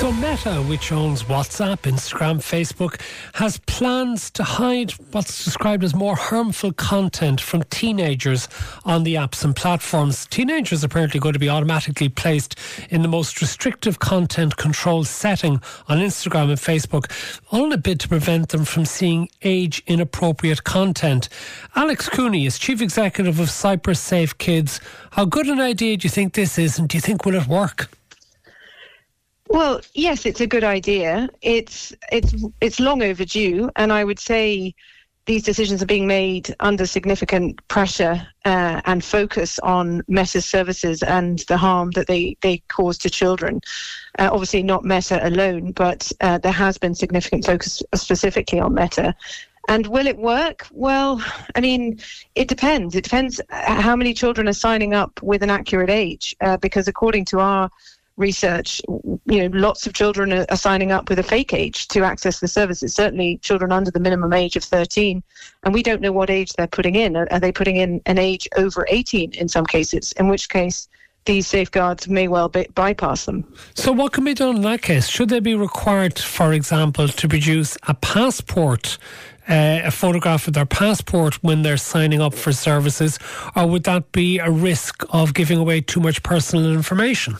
So, Meta, which owns WhatsApp, Instagram, Facebook, has plans to hide what's described as more harmful content from teenagers on the apps and platforms. Teenagers are apparently going to be automatically placed in the most restrictive content control setting on Instagram and Facebook, all in a bid to prevent them from seeing age inappropriate content. Alex Cooney is chief executive of CyberSafeKids. How good an idea do you think this is, and do you think will it work? Well, yes, it's a good idea. It's it's it's long overdue, and I would say these decisions are being made under significant pressure uh, and focus on Meta's services and the harm that they, they cause to children. Uh, obviously, not Meta alone, but uh, there has been significant focus specifically on Meta. And will it work? Well, I mean, it depends. It depends how many children are signing up with an accurate age, uh, because according to our research, you know, lots of children are, are, signing up with a fake age to access the services. Certainly, children under the minimum age of 13, and we don't know what age they're putting in. Are, are they putting in an age over 18 in some cases? In which case, these safeguards may well by- bypass them. So, what can be done in that case? Should they be required, for example, to produce a passport? Uh, a photograph of their passport when they're signing up for services, or would that be a risk of giving away too much personal information?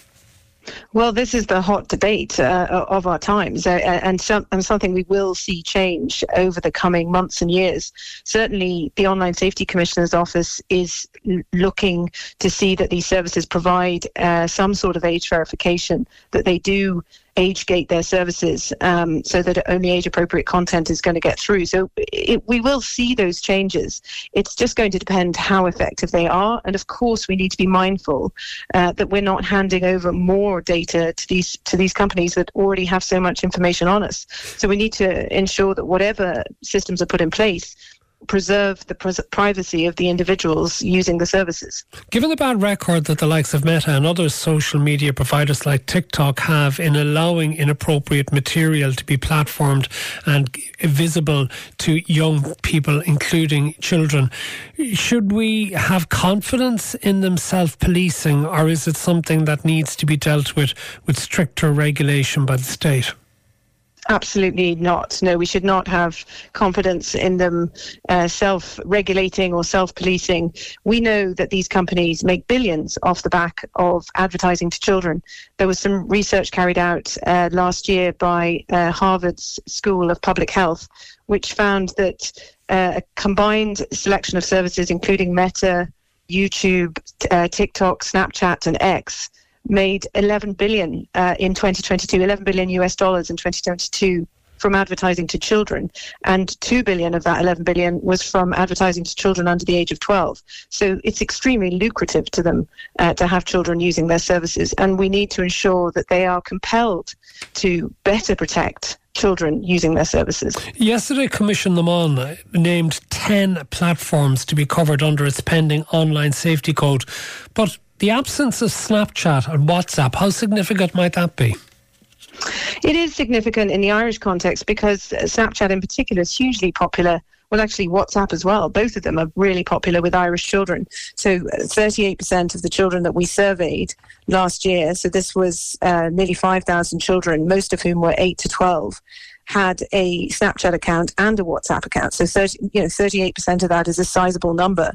Well, this is the hot debate uh, of our times, uh, and, some, and something we will see change over the coming months and years. Certainly, the Online Safety Commissioner's Office is looking to see that these services provide uh, some sort of age verification, that they do age gate their services um, so that only age appropriate content is going to get through. So it, we will see those changes. It's just going to depend how effective they are. And of course, we need to be mindful uh, that we're not handing over more data to these to these companies that already have so much information on us. So we need to ensure that whatever systems are put in place preserve the privacy of the individuals using the services. Given the bad record that the likes of Meta and other social media providers like TikTok have in allowing inappropriate material to be platformed and visible to young people, including children, should we have confidence in them self policing or is it something that needs to be dealt with with stricter regulation by the state? Absolutely not. No, we should not have confidence in them uh, self regulating or self policing. We know that these companies make billions off the back of advertising to children. There was some research carried out uh, last year by uh, Harvard's School of Public Health, which found that uh, a combined selection of services, including Meta, YouTube, uh, TikTok, Snapchat, and X, made 11 billion uh, in 2022, 11 billion US dollars in 2022 from advertising to children, and 2 billion of that 11 billion was from advertising to children under the age of 12. So it's extremely lucrative to them uh, to have children using their services, and we need to ensure that they are compelled to better protect children using their services. Yesterday, Coimisiún na Meán named 10 platforms to be covered under its pending online safety code, but the absence of Snapchat and WhatsApp, how significant might that be? It is significant in the Irish context because Snapchat in particular is hugely popular well, actually, WhatsApp as well. Both of them are really popular with Irish children. So, 38% of the children that we surveyed last year, so this was uh, nearly 5,000 children, most of whom were 8 to 12, had a Snapchat account and a WhatsApp account. So 30, you know, 38% of that is a sizable number.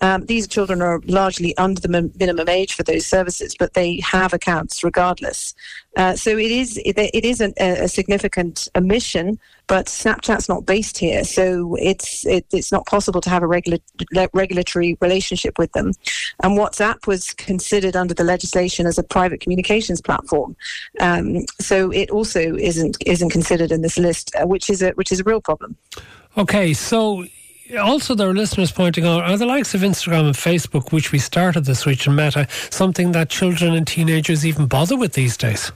Um, these children are largely under the minimum age for those services, but they have accounts regardless. Uh, so it is it, it is an, a significant omission, but Snapchat's not based here, so it's it, it's not possible to have a regular regulatory relationship with them. And WhatsApp was considered under the legislation as a private communications platform, um, so it also isn't isn't considered in this list, uh, which is a which is a real problem. Okay, so also there are listeners pointing out are the likes of Instagram and Facebook, which we started the switch and Meta, something that children and teenagers even bother with these days?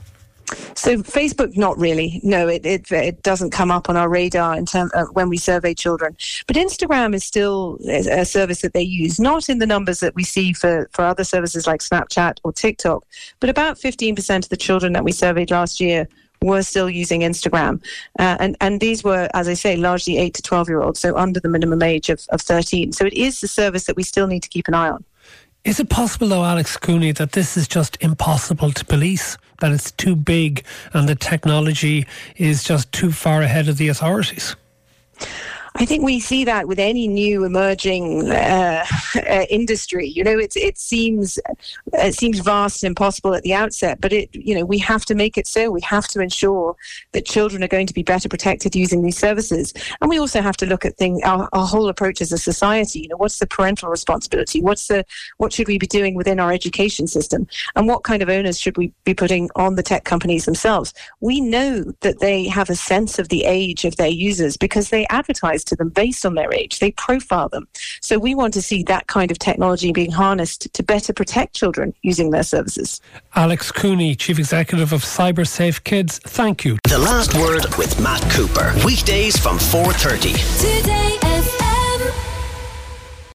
So Facebook, not really. No, it, it, it doesn't come up on our radar in term, uh, when we survey children. But Instagram is still a service that they use, not in the numbers that we see for, for other services like Snapchat or TikTok, but about 15% of the children that we surveyed last year were still using Instagram. Uh, and, and these were, as I say, largely 8 to 12 year olds, so under the minimum age of, of 13. So it is a service that we still need to keep an eye on. Is it possible, though, Alex Cooney, that this is just impossible to police? That it's too big and the technology is just too far ahead of the authorities? I think we see that with any new emerging uh, uh, industry. You know, it it seems it seems vast and impossible at the outset, but it you know we have to make it so. We have to ensure that children are going to be better protected using these services, and we also have to look at things our, our whole approach as a society. You know, what's the parental responsibility? What's the what should we be doing within our education system, and what kind of owners should we be putting on the tech companies themselves? We know that they have a sense of the age of their users because they advertise to them based on their age. They profile them. So we want to see that kind of technology being harnessed to better protect children using their services. Alex Cooney, Chief Executive of Cyber Safe Kids, thank you. The last word with Matt Cooper. Weekdays from 4:30. Today